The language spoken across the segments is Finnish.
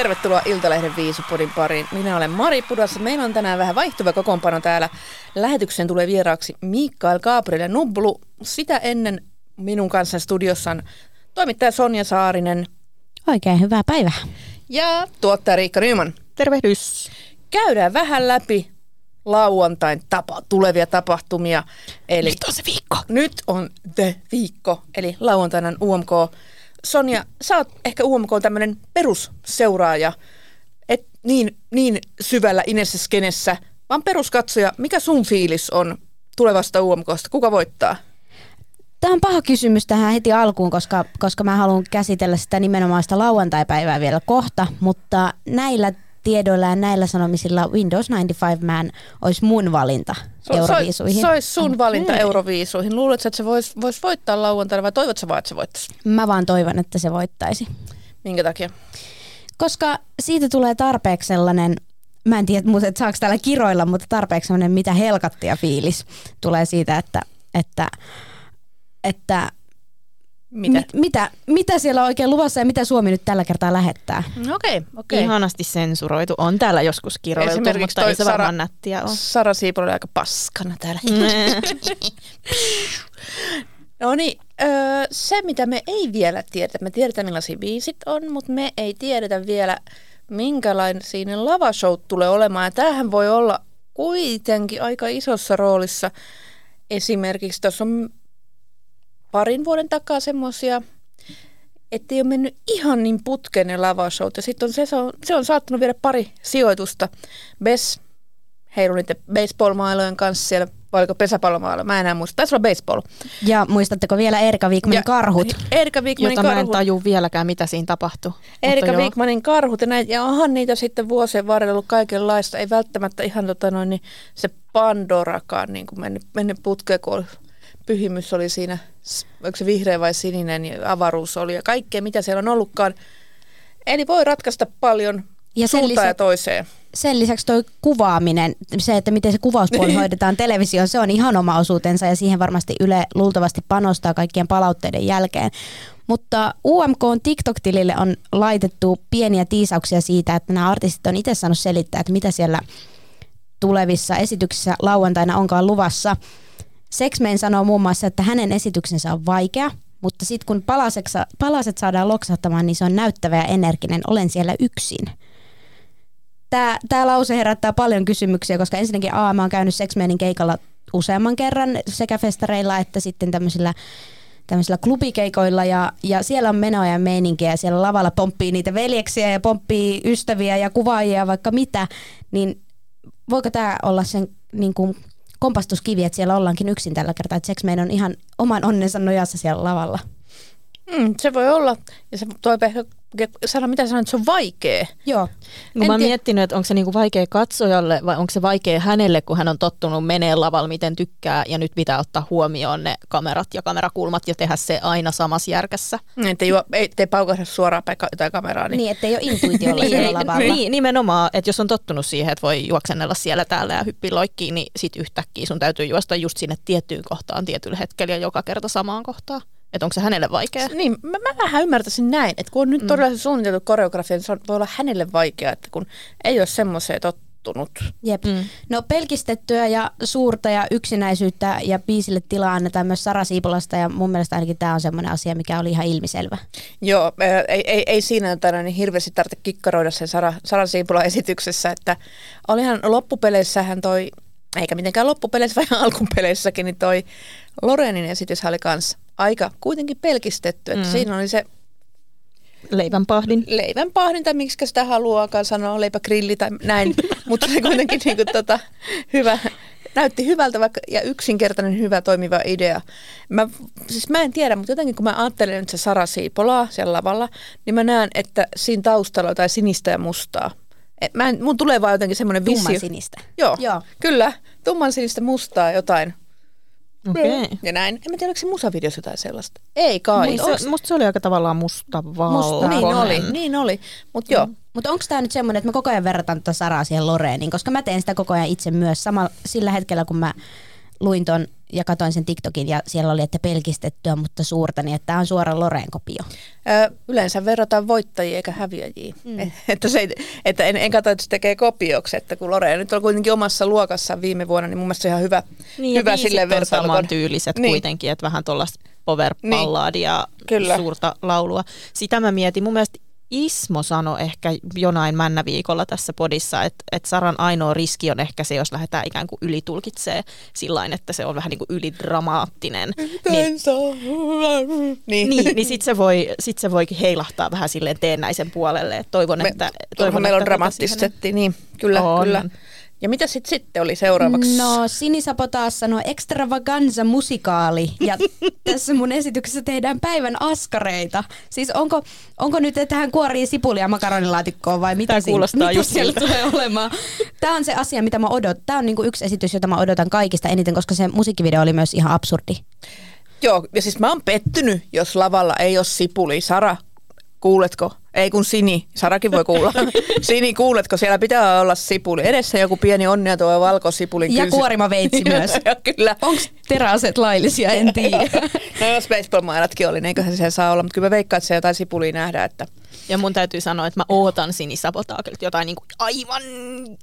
Tervetuloa Iltalehden Viisupodin pariin. Minä olen Mari Pudas. Meillä on tänään vähän vaihtuva kokoonpano täällä. Lähetykseen tulee vieraaksi Mikael Gabriel Nublu. Sitä ennen minun kanssa studiossa on toimittaja Sonja Saarinen Oikein hyvää päivää. ja tuottaja Riikka Nyman. Tervehdys. Käydään vähän läpi lauantain tapa, tulevia tapahtumia. Eli Nyt on se viikko. Nyt on The Viikko, eli lauantaina on UMK. Sonja, sä oot ehkä UMK tämmöinen perusseuraaja, et niin, niin syvällä Inessä skenessä, vaan peruskatsoja. Mikä sun fiilis on tulevasta UMKsta? Kuka voittaa? Tämä on paha kysymys tähän heti alkuun, koska, koska mä haluan käsitellä sitä nimenomaan sitä lauantai-päivää vielä kohta, mutta näillä tiedoilla ja näillä sanomisilla Windows 95 Man olisi mun valinta Euroviisuihin. Se olisi sun valinta Euroviisuihin. Luuletko, että se voisi vois voittaa lauantaina vai toivotko vaan, että se voittaisi? Mä vaan toivon, että se voittaisi. Minkä takia? Koska siitä tulee tarpeeksi sellainen, mä en tiedä, mutta saako täällä kiroilla, mutta tarpeeksi sellainen mitä helkattia fiilis tulee siitä, että, että, että Mitä? Mit, mitä, mitä siellä on oikein luvassa ja mitä Suomi nyt tällä kertaa lähettää? Okei, okei. Okay. Ihanasti sensuroitu. On täällä joskus kiroiltu, Esimerkiksi mutta ei se Sara- varmaan nättiä ole. Sara Siipola oli aika paskana täällä. No niin, öö, se mitä me ei vielä tiedetä, me tiedetään millaisia biisit on, mutta me ei tiedetä vielä minkälainen siinä lavashow tulee olemaan. Ja tämähän voi olla kuitenkin aika isossa roolissa. Esimerkiksi tuossa on parin vuoden takaa semmoisia, että ei ole mennyt ihan niin putkeen ne lavashowt. Ja sitten on se, se on, se on saattanut viedä pari sijoitusta. Bess heilu niiden baseball-mailojen kanssa siellä, vai oliko pesäpallomailo, mä en enää muista. Taisi olla baseball. Ja muistatteko vielä Erika Viikmanin Ja- karhut? Erika Wigmanin Jota mä en karhut. taju vieläkään, mitä siinä tapahtui. Erika. Wigmanin karhut ja näitä, ja onhan niitä sitten vuosien varrella ollut kaikenlaista. Ei välttämättä ihan tota noin, niin se Pandorakaan niin kuin mennyt, mennyt putkeen, kun oli, pyhimys oli siinä, onko se vihreä vai sininen, ja avaruus oli ja kaikkea, mitä siellä on ollutkaan. Eli voi ratkaista paljon Ja sen suuntaan ja toiseen. Sen lisäksi toi kuvaaminen, se, että miten se kuvauspuoli hoidetaan televisioon, se on ihan oma osuutensa ja siihen varmasti Yle luultavasti panostaa kaikkien palautteiden jälkeen. Mutta UMK on TikTok-tilille on laitettu pieniä tiisauksia siitä, että nämä artistit on itse saanut selittää, että mitä siellä tulevissa esityksissä lauantaina onkaan luvassa. Sexmain sanoo muun muassa, että hänen esityksensä on vaikea, mutta sitten kun palaset saadaan loksahtamaan, niin se on näyttävä ja energinen. Olen siellä yksin. Tämä, tämä lause herättää paljon kysymyksiä, koska ensinnäkin A, mä oon käynyt Sexmanin keikalla useamman kerran sekä festareilla että sitten tämmöisillä tämmöisillä klubikeikoilla ja, ja siellä on menoa ja meininkiä ja siellä lavalla pomppii niitä veljeksiä ja pomppii ystäviä ja kuvaajia vaikka mitä, niin voiko tämä olla sen niin kuin kompastuskivi, että siellä ollaankin yksin tällä kertaa, että Sex Man on ihan oman onnensa nojassa siellä lavalla. Mm, se voi olla. Ja se toi sano, mitä sanoit, että se on vaikea. Joo. No mä oon miettinyt, että onko se niinku vaikea katsojalle vai onko se vaikea hänelle, kun hän on tottunut menee lavalla miten tykkää ja nyt pitää ottaa huomioon ne kamerat ja kamerakulmat ja tehdä se aina samassa järkässä. Että ei, juo- ei, ei paukahda suoraan päin jotain kameraa. Niin. Niin, ettei ole intuitiolla siellä lavalla. Niin, nimenomaan, että jos on tottunut siihen, että voi juoksennella siellä täällä ja hyppiä loikkiin, niin sit yhtäkkiä sun täytyy juosta just sinne tiettyyn kohtaan tietyllä hetkellä ja joka kerta samaan kohtaan. Että onko se hänelle vaikea? Niin, mä, mä vähän ymmärtäisin näin, että kun on nyt todella se suunniteltu koreografia, niin se on- voi olla hänelle vaikeaa, että kun ei ole semmoiseen tottunut. Jep. Mm. No pelkistettyä ja suurta ja yksinäisyyttä ja biisille tilaa annetaan myös Sara Siipolasta ja mun mielestä ainakin tämä on semmoinen asia, mikä oli ihan ilmiselvä. Joo, ää, ei, ei, ei siinä tänään niin hirveästi tarvitse kikkaroida sen Sara, Sara Siipolan esityksessä, että olihan loppupeleissähän toi, eikä mitenkään loppupeleissä, vaan alkupeleissäkin, niin toi Lorenin esitys oli kans aika kuitenkin pelkistetty, että mm. siinä oli se Leivänpahdin. leivänpahdin tai miksi sitä haluaakaan sanoa, leipägrilli tai näin, mutta se kuitenkin niin kuin, tota, hyvä, näytti hyvältä vaikka, ja yksinkertainen hyvä toimiva idea. Mä, siis mä en tiedä, mutta jotenkin kun mä ajattelen nyt se Sara Siipolaa siellä lavalla, niin mä näen, että siinä taustalla on jotain sinistä ja mustaa. Et Mä en, mun tulee vaan jotenkin semmoinen visio. Tumman sinistä. Joo, Joo. kyllä. Tumman sinistä mustaa jotain. Okei. Ja näin. En mä tiedä, oliko se musavideossa jotain sellaista. Ei kai. Niin Onks- se, musta se oli aika tavallaan musta valkoinen. niin oli, niin oli. Mutta joo, Mutta onko tämä nyt semmoinen, että me koko ajan verrataan tuota Saraa siihen Loreeniin, koska mä teen sitä koko ajan itse myös. Sama sillä hetkellä, kun mä luin ton ja katoin sen TikTokin ja siellä oli, että pelkistettyä, mutta suurta, niin että tämä on suora Loreen kopio. Ö, yleensä verrataan voittajia eikä häviäjiä. Mm. että se, että en, en katso, että se tekee kopioksi, että kun Loreen nyt on kuitenkin omassa luokassaan viime vuonna, niin mun mielestä se on ihan hyvä, Niin, ja hyvä sille on vertailukohde. samantyyliset Niin. niin. kuitenkin, että vähän tuollaista power balladia, Kyllä. suurta laulua. Sitä mä mietin. Mun mielestä Ismo sanoi ehkä jonain männäviikolla tässä podissa, että, että Saran ainoa riski on ehkä se, jos lähdetään ikään kuin ylitulkitsee sillä että se on vähän niin kuin ylidramaattinen. Niin, niin. niin, niin sitten se, voi, sit se voi heilahtaa vähän silleen teennäisen puolelle. Et toivon, Me, että... toivon, meillä on tota setti, niin kyllä, On. kyllä. Ja mitä sitten sitten oli seuraavaksi? No Sinisapo taas sanoi extravaganza musikaali ja tässä mun esityksessä tehdään päivän askareita. Siis onko, onko nyt, että hän kuorii sipulia makaronilaatikkoon vai mitä, siinä- kuulostaa mitä just siellä siltä. tulee olemaan? Tämä on se asia, mitä mä odotan. Tämä on niinku yksi esitys, jota mä odotan kaikista eniten, koska se musiikkivideo oli myös ihan absurdi. Joo, ja siis mä oon pettynyt, jos lavalla ei ole sipuli. Sara, kuuletko? Ei kun Sini, Sarakin voi kuulla. Sini, kuuletko? Siellä pitää olla sipuli. Edessä joku pieni onnea tuo valkosipulin Ja kylsi- kuorimaveitsi myös. ja kyllä. Onko teräaset laillisia, en tiedä. no jos baseball-mailatkin oli, niin eiköhän se saa olla. Mutta kyllä mä veikkaan, että se jotain sipulia nähdään. Että... Ja mun täytyy sanoa, että mä ootan sinisabotaakelta jotain niin kuin aivan,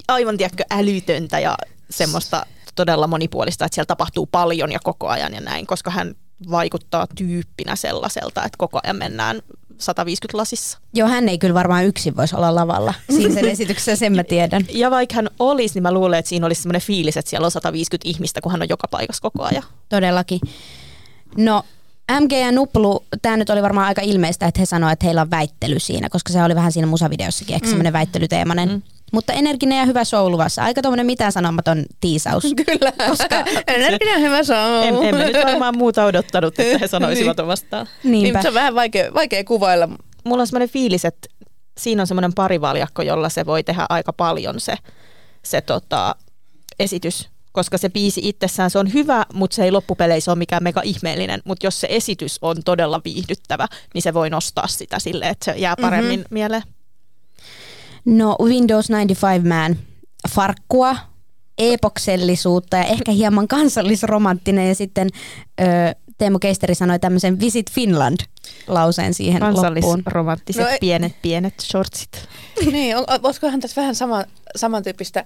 aivan tiedätkö, älytöntä ja semmoista todella monipuolista, että siellä tapahtuu paljon ja koko ajan ja näin, koska hän vaikuttaa tyyppinä sellaiselta, että koko ajan mennään 150 lasissa. Joo, hän ei kyllä varmaan yksin voisi olla lavalla. Siinä sen esityksessä sen mä tiedän. Ja vaikka hän olisi, niin mä luulen, että siinä olisi semmoinen fiilis, että siellä on 150 ihmistä, kun hän on joka paikassa koko ajan. Todellakin. No, MG ja Nuplu, tämä nyt oli varmaan aika ilmeistä, että he sanoivat, että heillä on väittely siinä, koska se oli vähän siinä musavideossakin, ehkä mm. semmoinen väittelyteemainen. Mm. Mutta energinen ja hyvä show luvassa. Aika tuommoinen mitään sanomaton tiisaus. Kyllä, koska energinen hyvä saa. En, emme nyt varmaan muuta odottanut, että he sanoisivat niin. vastaan. Niin, Niinpä. se on vähän vaikea, vaikea kuvailla. mulla on semmoinen fiilis, että siinä on semmoinen parivaljakko, jolla se voi tehdä aika paljon se, se tota, esitys. Koska se biisi itsessään se on hyvä, mutta se ei loppupeleissä ole mikään mega ihmeellinen. Mutta jos se esitys on todella viihdyttävä, niin se voi nostaa sitä silleen, että se jää paremmin mm-hmm. mieleen. No, Windows 95 Man, farkkua, epoksellisuutta ja ehkä hieman kansallisromanttinen. Ja sitten ö, Teemu Keisteri sanoi tämmöisen Visit Finland-lauseen siihen loppuun. Kansallisromanttiset No ei- pienet, pienet shortsit. niin, on- olisikohan tässä vähän sama, samantyyppistä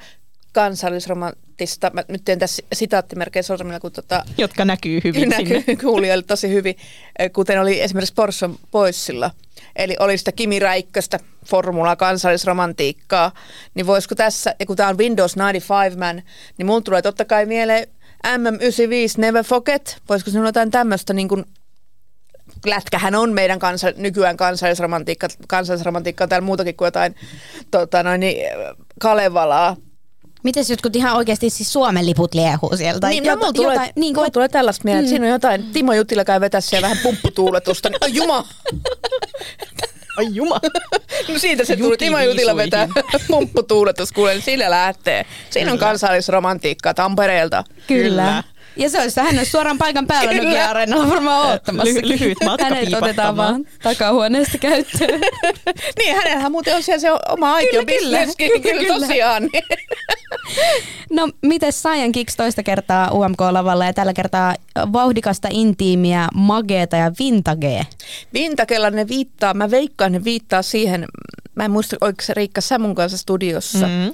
kansallisromanttista, mä nyt teen tässä sitaattimerkkejä sormilla, kun tota, Jotka näkyy hyvin sinne. näkyy kuulijoille tosi hyvin, eh, kuten oli esimerkiksi Porsche Poissilla. Eli oli sitä Kimi Räikköstä formula kansallisromantiikkaa, niin voisiko tässä, ja kun tämä on Windows 95 Man, niin mulla tulee totta kai mieleen MM95 Never Forget, voisiko sinulla jotain tämmöistä niin kuin lätkähän on meidän kansa, nykyään kansallisromantiikka, kansallisromantiikka on täällä muutakin kuin jotain tota noin, niin, Kalevalaa. Mites jotkut ihan oikeasti siis Suomen liput liehuu sieltä? Niin, no, mulla tulee, jotain, niin mulla kuin, tulee tällaista mieleen, että siinä on jotain, Timo Jutila käy vetää siellä vähän pumpputuuletusta, niin ai juma! Ai juma. No siitä se tuli, Timo Jutila vetää pumpputuuletus, kuule, niin sillä lähtee. Siinä on Kyllä. kansallisromantiikkaa Tampereelta. Kyllä. Kyllä. Ja se olisi, hän olisi suoraan paikan päällä Kyllä. Nokia-areenalla varmaan oottamassa. Ly- lyhyt matka Hänet otetaan vaan takahuoneesta käyttöön. Niin, hänellähän muuten on siellä se oma aitio Kyllä, kyllä. kyllä, Kyllä. tosiaan. No, miten Saiyan Kicks toista kertaa UMK-lavalla ja tällä kertaa vauhdikasta, intiimiä, mageeta ja vintagea. Vintakella ne viittaa, mä veikkaan ne viittaa siihen, mä en muista, oliko se Riikka sä mun kanssa studiossa, mm.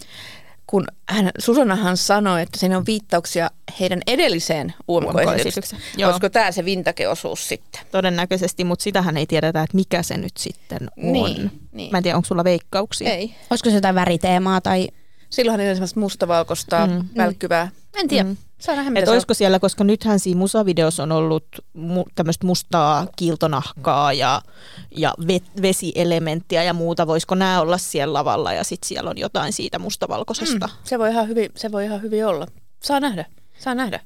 Mm. kun hän, Susannahan sanoi, että siinä on viittauksia heidän edelliseen UMK-esitykseen. Olisiko tämä se vintakeosuus sitten? Todennäköisesti, mutta sitähän ei tiedetä, että mikä se nyt sitten on. Niin, niin. Mä en tiedä, onko sulla veikkauksia? Ei. Olisiko se jotain väriteemaa tai... Silloinhan on semmoista mustavalkoista mm. välkkyvää. En tiedä. Mm. Saa nähdä, mitä Että olisiko siellä, koska nythän siinä musavideossa on ollut mu- tämmöistä mustaa kiiltonahkaa ja, ja ve- vesielementtiä ja muuta. Voisiko nämä olla siellä lavalla ja sitten siellä on jotain siitä mustavalkoisesta? Se voi, ihan hyvin, se voi ihan hyvin olla. Saa nähdä. Saa nähdä.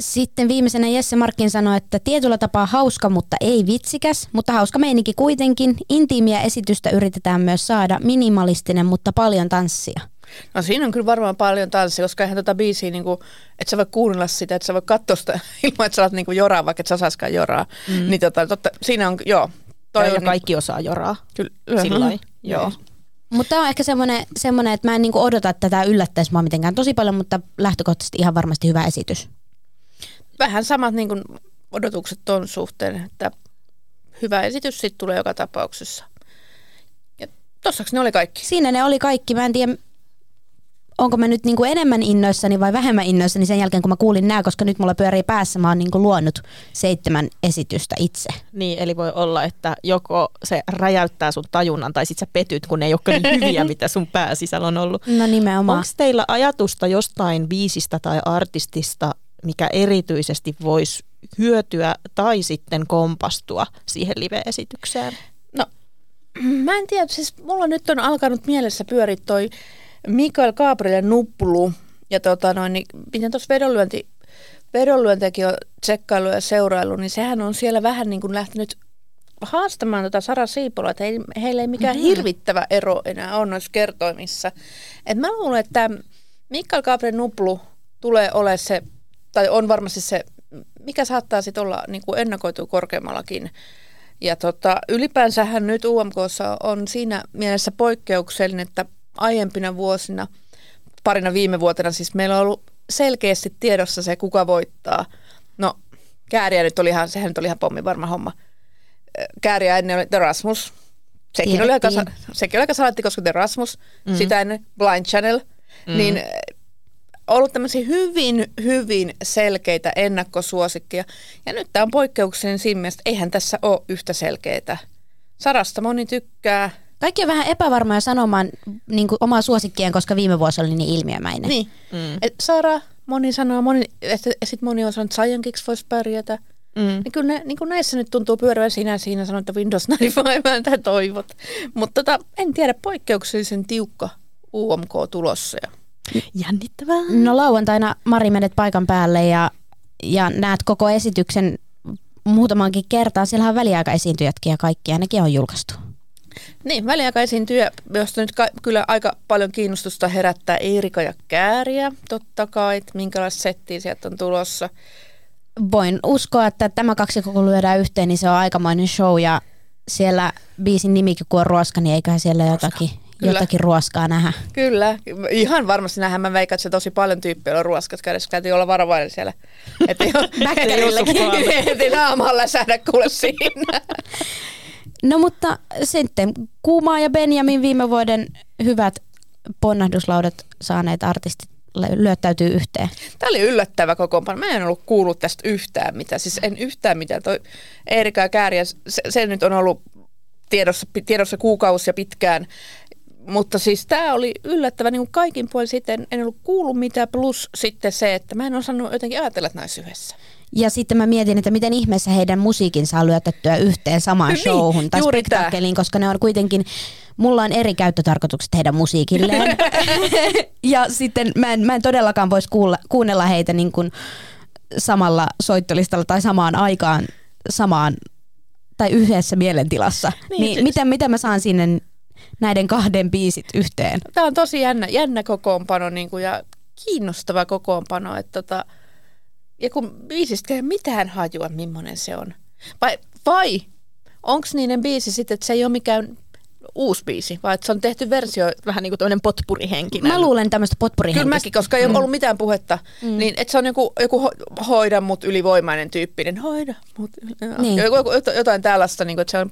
Sitten viimeisenä Jesse Markkin sanoi, että tietyllä tapaa hauska, mutta ei vitsikäs, mutta hauska meininki kuitenkin. Intiimiä esitystä yritetään myös saada, minimalistinen, mutta paljon tanssia. No siinä on kyllä varmaan paljon tanssia, koska eihän tota biisiä, niin kuin, että sä voi kuunnella sitä, että sä voi katsoa sitä ilman, että sä alat niin kuin joraa, vaikka et sä osaiskaan joraa. Mm. Niin tota, totta, siinä on, joo. Toi on ja niin- kaikki osaa joraa. Kyllä. Sillä lailla, Mhm. joo. Mutta tämä on ehkä semmoinen, semmoinen, että mä en niinku odota, että tämä yllättäisi mua mitenkään tosi paljon, mutta lähtökohtaisesti ihan varmasti hyvä esitys. Vähän samat niin kuin odotukset ton suhteen, että hyvä esitys sitten tulee joka tapauksessa. Ja tossaks ne oli kaikki. Siinä ne oli kaikki. Mä en tiedä, onko mä nyt niinku enemmän innoissani vai vähemmän innoissani sen jälkeen, kun mä kuulin nämä, koska nyt mulla pyörii päässä. Mä oon niinku luonut seitsemän esitystä itse. Niin, eli voi olla, että joko se räjäyttää sun tajunnan tai sit sä petyt, kun ne ei olekaan niin hyviä, mitä sun pääsisällä on ollut. No nimenomaan. Onko teillä ajatusta jostain biisistä tai artistista, mikä erityisesti voisi hyötyä tai sitten kompastua siihen live-esitykseen? No, mä en tiedä, siis mulla nyt on alkanut mielessä pyöriä toi Mikael Gabrielin nuppulu. Ja tota noin, niin miten tuossa vedonlyönti, vedonlyöntiäkin on tsekkailu ja seurailu, niin sehän on siellä vähän niin kuin lähtenyt haastamaan tota Sara Siipola, että ei, heillä ei mikään mm-hmm. hirvittävä ero enää ole noissa kertoimissa. Et mä luulen, että Mikael Gabriel Nuplu tulee olemaan se, tai on varmasti se, mikä saattaa sitten olla niin kuin ennakoitu korkeammallakin. Ja tota, ylipäänsähän nyt UMKssa on siinä mielessä poikkeuksellinen, että aiempina vuosina, parina viime vuotena siis meillä on ollut selkeästi tiedossa se, kuka voittaa. No, kääriä nyt oli ihan, sehän nyt oli ihan pommi varma homma. Kääriä ennen oli The Rasmus. Sekin oli, aika, sekin oli aika salatti, koska The Rasmus, mm. sitä ennen Blind Channel, mm. niin ollut tämmöisiä hyvin, hyvin selkeitä ennakkosuosikkeja. Ja nyt tämä on poikkeuksellinen siinä mielessä, että eihän tässä ole yhtä selkeitä. Sarasta moni tykkää. Kaikki on vähän epävarmoja sanomaan niin kuin omaa suosikkien, koska viime vuosi oli niin ilmiömäinen. Niin. Mm. Et Sara, moni sanoo, moni, että sitten moni on sanonut, että Science voisi pärjätä. Mm. Niin kyllä ne, niin kuin näissä nyt tuntuu pyörävän sinä siinä sanoit, että Windows 95 mitä toivot. Mutta tota, en tiedä, poikkeuksellisen tiukka UMK tulossa. Ja Jännittävää. No lauantaina Mari menet paikan päälle ja, ja näet koko esityksen muutamankin kertaa. Siellä on väliaikaesiintyjätkin ja kaikkia, nekin on julkaistu. Niin, väliaikaisiin työ, josta nyt ka- kyllä aika paljon kiinnostusta herättää Eerika ja Kääriä, totta kai, että minkälaista settiä sieltä on tulossa. Voin uskoa, että tämä kaksi kun lyödään yhteen, niin se on aikamoinen show ja siellä biisin nimikin kun on ruoska, niin eiköhän siellä jotakin, Kyllä. jotakin ruoskaa nähdä. Kyllä, ihan varmasti nähdään. Mä veikkaan, että se tosi paljon tyyppiä on ruoskat kädessä. Täytyy olla varovainen siellä. Että ei, ettei naamaan läsähdä kuule siinä. No mutta sitten Kuumaa ja Benjamin viime vuoden hyvät ponnahduslaudat saaneet artistit lyöttäytyy yhteen. Tämä oli yllättävä kokoonpano. Mä en ollut kuullut tästä yhtään mitään. Siis en yhtään mitään. Toi Eerika ja Kääriä, se, se nyt on ollut tiedossa, tiedossa kuukausia pitkään. Mutta siis tämä oli yllättävä niin kaikin puolin sitten. En ollut kuullut mitään. Plus sitten se, että mä en osannut jotenkin ajatella, että yhdessä. Ja sitten mä mietin, että miten ihmeessä heidän musiikin saa lyötettyä yhteen samaan Niin, showhun tai spektaakkeliin, koska ne on kuitenkin, mulla on eri käyttötarkoitukset heidän musiikilleen. ja sitten mä en, mä en todellakaan voisi kuulla, kuunnella heitä niin kuin samalla soittolistalla tai samaan aikaan, samaan tai yhdessä mielentilassa. Niin, Niin, siis- miten, miten mä saan sinne näiden kahden biisit yhteen? Tämä on tosi jännä, jännä kokoonpano niin kuin, ja kiinnostava kokoonpano. Että tota, ja kun biisistä ei mitään hajua, millainen se on. Vai, vai onko niiden biisi sitten, että se ei ole mikään uusi biisi, vai että se on tehty versio Vähän niin kuin toinen potpurihenkinen. Mä luulen tämmöistä Kyllä potpurihenkistä. mäkin, koska ei ole ollut mitään puhetta, mm. niin että se on joku, joku ho- hoida mut ylivoimainen tyyppinen. Hoida mut Niin. joku, joku, jotain tällaista, niin kuin, että, se on,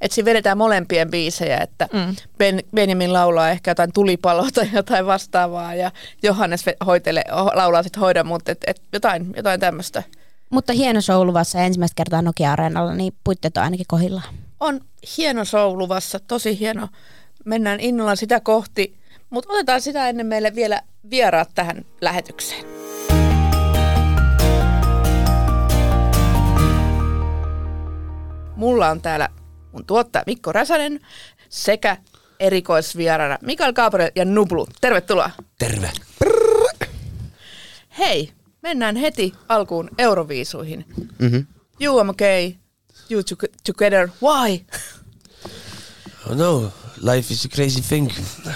että siinä vedetään molempien biisejä, että mm. ben, Benjamin laulaa ehkä jotain tulipaloa tai jotain vastaavaa ja Johannes ve- hoitelee, ho- laulaa sitten hoida mut, että et jotain, jotain tämmöistä. Mutta hieno show luvassa ensimmäistä kertaa Nokia-areenalla, niin puitteet on ainakin kohillaan. On hieno show luvassa, tosi hieno. Mennään innolla sitä kohti, mutta otetaan sitä ennen meille vielä vieraat tähän lähetykseen. Mulla on täällä mun tuottaja Mikko Räsänen sekä erikoisvieraana Mikael Gabriel ja Nublu. Tervetuloa. Terve. Hei, mennään heti alkuun Euroviisuihin. Mm-hmm. UMK, you to- together, why? Oh no, life is a crazy thing.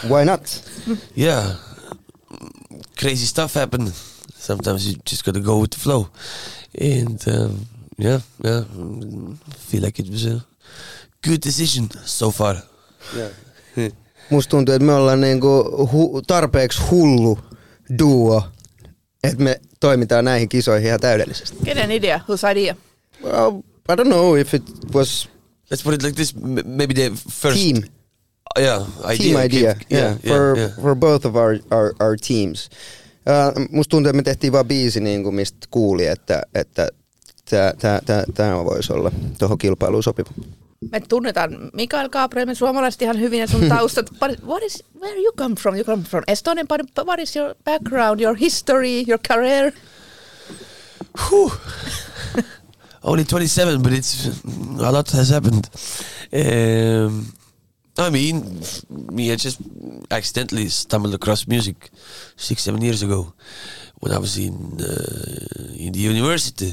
Why not? Yeah, crazy stuff happen. Sometimes you just gotta go with the flow, and um, yeah, yeah, feel like it was a good decision so far. Yeah. Musta tuntuu, että me ollaan niinku hu- tarpeeksi hullu duo, että me toimitaan näihin kisoihin ihan täydellisesti. Kenen idea? Whose idea? Well, I don't know if it was Let's put it like this: m- maybe the first, team, yeah, idea, team idea, came- yeah, for, for both of our, our, our teams. Uh, musta tuntuu, että me tehtiin vaan biisi, niin kuin mistä kuuli, että, että tämä voisi olla tuohon kilpailuun sopiva. Me tunnetaan Mikael Gabriel, me suomalaiset ihan hyvin ja sun taustat. But what is, where you come from? You come from Estonia, but what is your background, your history, your career? Whew. Only 27, but it's a lot has happened. Um, I mean, me, I just accidentally stumbled across music six, seven years ago when I was in uh, in the university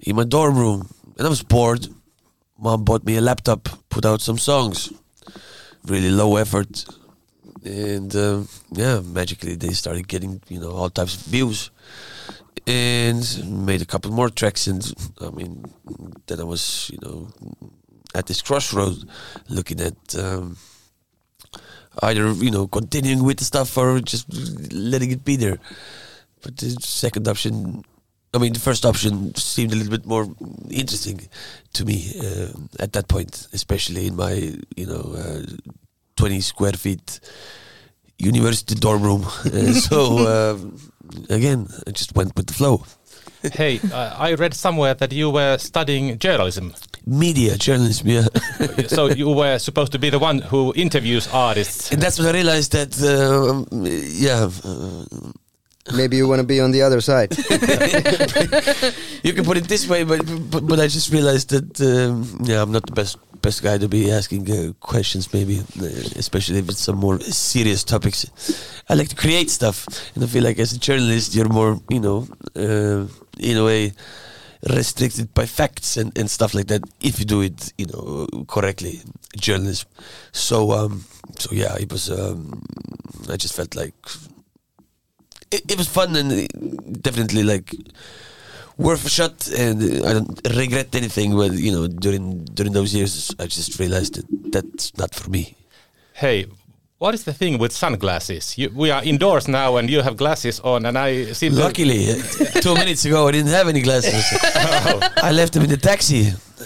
in my dorm room, and I was bored. Mom bought me a laptop, put out some songs, really low effort, and um, yeah, magically they started getting you know all types of views and made a couple more tracks and i mean then i was you know at this crossroad looking at um, either you know continuing with the stuff or just letting it be there. But the second option i mean the first option seemed a little bit more interesting to me uh, at that point especially in my you know uh, 20 square feet university dorm room Uh, so um, again i just went with the flow hey, uh, I read somewhere that you were studying journalism. media journalism yeah so you were supposed to be the one who interviews artists. and that's when i realized that um, yeah uh, Maybe you want to be on the other side. you can put it this way but but, but i just realized that um, yeah i'm not the best best guy to be asking uh, questions maybe uh, especially if it's some more serious topics. I like to create stuff and i feel like as a journalist you're more you know uh, in a way restricted by facts and, and stuff like that if you do it you know correctly journalism. So um so yeah it was um i just felt like it, it was fun and definitely like worth a shot and i don't regret anything but you know during during those years i just realized that that's not for me Hey, what is the thing with sunglasses? You, we are indoors now and you have glasses on and I see. luckily two minutes ago i didn't have any glasses i left them in the taxi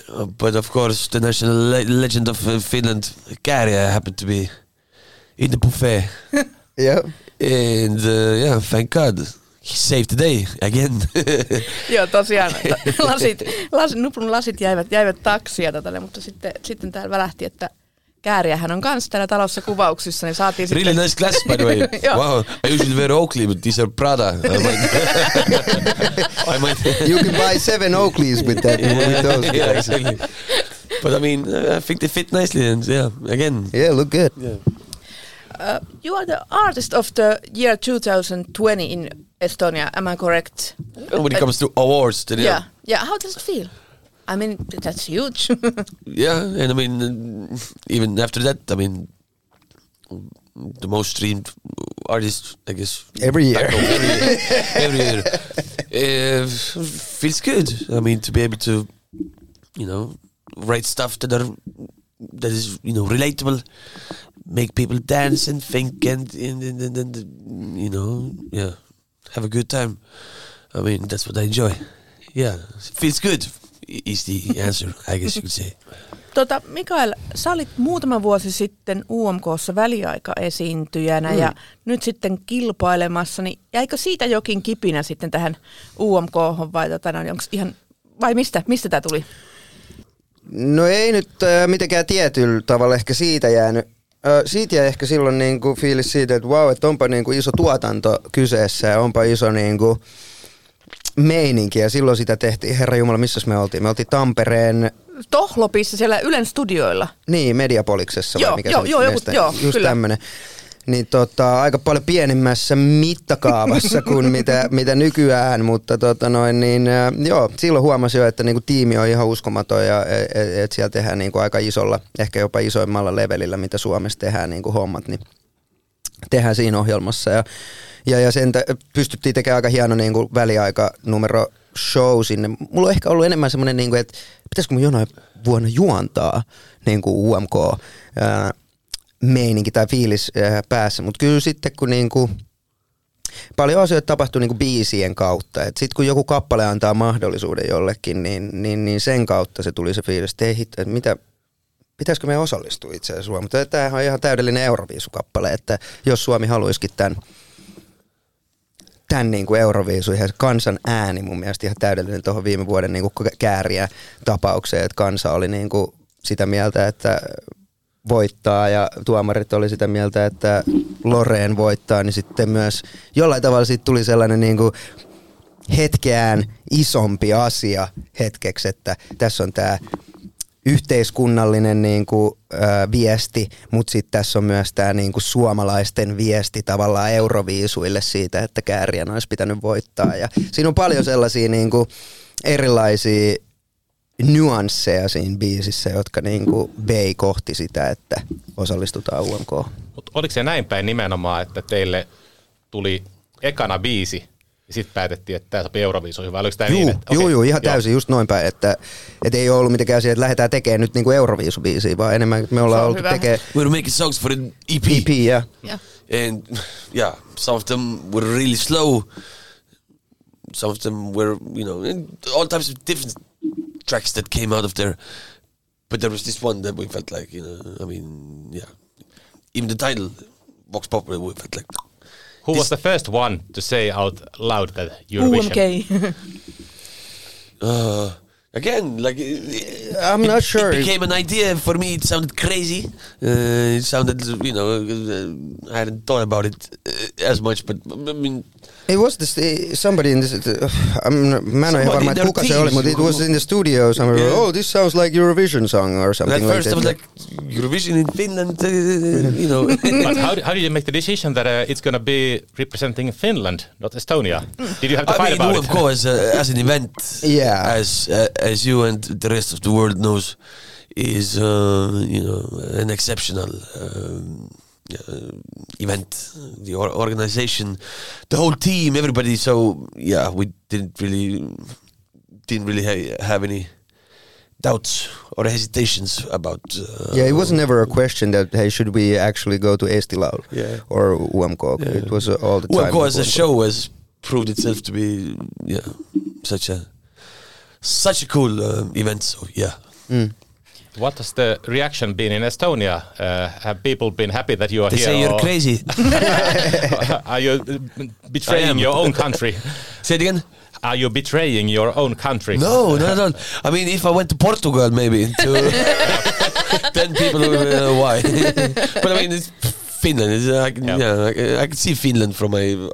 Uh, but of course the national le- legend of uh, finland Käärijä happened to be in the buffet yeah. and uh, yeah thank god he saved the day again Joo, tosiaan lasit, las, Nuprun lasit jäivät, jäivät taksia tätä, mutta sitten, sitten täällä välähti, että Kääriähän on kanssa täällä talossa kuvauksissa, niin saatiin Really sitten... nice glasses, by the way. Wow. I usually wear Oakley, but these are Prada. I might. I might You can buy seven Oakleys with that. With those. yeah, exactly. But I mean, uh, I think they fit nicely, and yeah, again. Yeah, look good. Yeah. Uh, you are the artist of the year 2020 in Estonia, am I correct? When it comes to awards, then Yeah. yeah, Yeah, how does it feel? I mean, that's huge. yeah, and I mean, even after that, I mean, the most streamed artist, I guess. Every year. back home, every year. every year. Uh, feels good. I mean, to be able to, you know, write stuff that are that is you know relatable, make people dance and think and and, and, and, and you know yeah, have a good time. I mean, that's what I enjoy. Yeah, feels good. Is the answer, I guess you could say. Tota, Mikael, sä olit muutama vuosi sitten UMKssa väliaikaesiintyjänä mm. ja nyt sitten kilpailemassa, niin jäikö siitä jokin kipinä sitten tähän UMK vai tota, no, onks ihan, vai mistä, mistä tämä tuli? No ei nyt äh, mitenkään tietyllä tavalla ehkä siitä jäänyt. Siitä jäi ehkä silloin niinku fiilis siitä, että wow, että onpa niinku iso tuotanto kyseessä ja onpa iso niinku meininki. Ja silloin sitä tehtiin, herra Jumala, missä me oltiin? Me oltiin Tampereen, Tohlopissa siellä Ylen studioilla. niin, Mediapoliksessa vai Joo, mikä joo, se joo, joku- meistä- joo, just kyllä. tämmönen. Niin tota, aika paljon pienemmässä mittakaavassa kuin mitä, mitä nykyään, mutta tota noin, niin, ää, joo, silloin huomasin jo, että niinku tiimi on ihan uskomaton ja et, et, et siellä tehdään niinku aika isolla, ehkä jopa isoimmalla levelillä, mitä Suomessa tehdään niinku hommat, niin tehdään siinä ohjelmassa ja, ja, ja sen tä- pystyttiin tekemään aika hieno niinku väliaika numero show sinne. Mulla on ehkä ollut enemmän semmoinen, niinku, että pitäisikö mun jonain vuonna juontaa niinku UMK ää, meininki tai fiilis ää, päässä, mutta kyllä sitten kun niinku, paljon asioita tapahtuu niinku biisien kautta. Sitten kun joku kappale antaa mahdollisuuden jollekin, niin, niin, niin sen kautta se tuli se fiilis, että hitto, että mitä, pitäisikö me osallistua itse asiassa Suomi. Mutta tämähän on ihan täydellinen Euroviisukappale, että jos Suomi haluaisikin tämän, tämän niin kuin Euroviisuihin, ja se kansan ääni mun mielestä ihan täydellinen tuohon viime vuoden niin kuin kääriä tapaukseen, että kansa oli niin kuin sitä mieltä, että voittaa ja tuomarit oli sitä mieltä, että Loreen voittaa, niin sitten myös jollain tavalla siitä tuli sellainen niin kuin hetkeään isompi asia hetkeksi, että tässä on tämä yhteiskunnallinen niin kuin, ä, viesti, mutta sitten tässä on myös tämä niin kuin suomalaisten viesti tavallaan euroviisuille siitä, että Kääriän olisi pitänyt voittaa. Ja siinä on paljon sellaisia niin kuin, erilaisia nyansseja siinä biisissä, jotka niin kuin, vei kohti sitä, että osallistutaan UMK. Mutta oliko se näin päin nimenomaan, että teille tuli ekana biisi ja sitten päätettiin, että tämä sopii Euroviisuihin, vai oliko tämä Juu, niin? Että, juu, okei, juu, ihan täysin just noin päin, että, että ei ole ollut mitenkään siihen, että lähdetään tekemään nyt niinku Euroviisubiisiä, vaan enemmän me ollaan oltu tekemään We were making songs for the EP. EP ja Yeah. And yeah, some of them were really slow. Some of them were, you know, all types of different tracks that came out of there. But there was this one that we felt like, you know, I mean, yeah. Even the title, Vox Populi, we felt like, Who was the first one to say out loud that Eurovision? UMK. uh, again, like uh, I'm not it, sure. It became an idea for me. It sounded crazy. Uh, it sounded, you know, uh, I hadn't thought about it uh, as much. But I mean, It was this, eh, somebody in this, uh, I'm, mä en ole ihan Somebody varma, in että their kuka se teams. it was in the studio. Somebody, Yeah. oh, this sounds like Eurovision song or at something like first I was like, Eurovision in Finland, uh, you know. but how, how did you make the decision that uh, it's going to be representing Finland, not Estonia? Did you have to I fight mean, about of it? course, uh, as an event, Yeah. as uh, as you and the rest of the world knows, is uh, you know an exceptional um, uh, event. The or- organization, the whole team, everybody. So yeah, we didn't really didn't really ha- have any doubts or hesitations about. Uh, Yeah, it was never a question that, hey, should we actually go to Estilaul Yeah. or UMK? Yeah. It was uh, all the time. Course, the UMK. show has proved itself to be yeah such a such a cool um, event. So yeah, Mm. What has the reaction been in Estonia? Uh, have people been happy that you are they here? say you're crazy. are you uh, betraying your own country? Say it again. Are you betraying your own country? No, no, no. I mean, if I went to Portugal, maybe to then people would uh, why. but I mean, it's Finland. It's, uh, I can, Yeah. yeah, I, I can see Finland from my uh,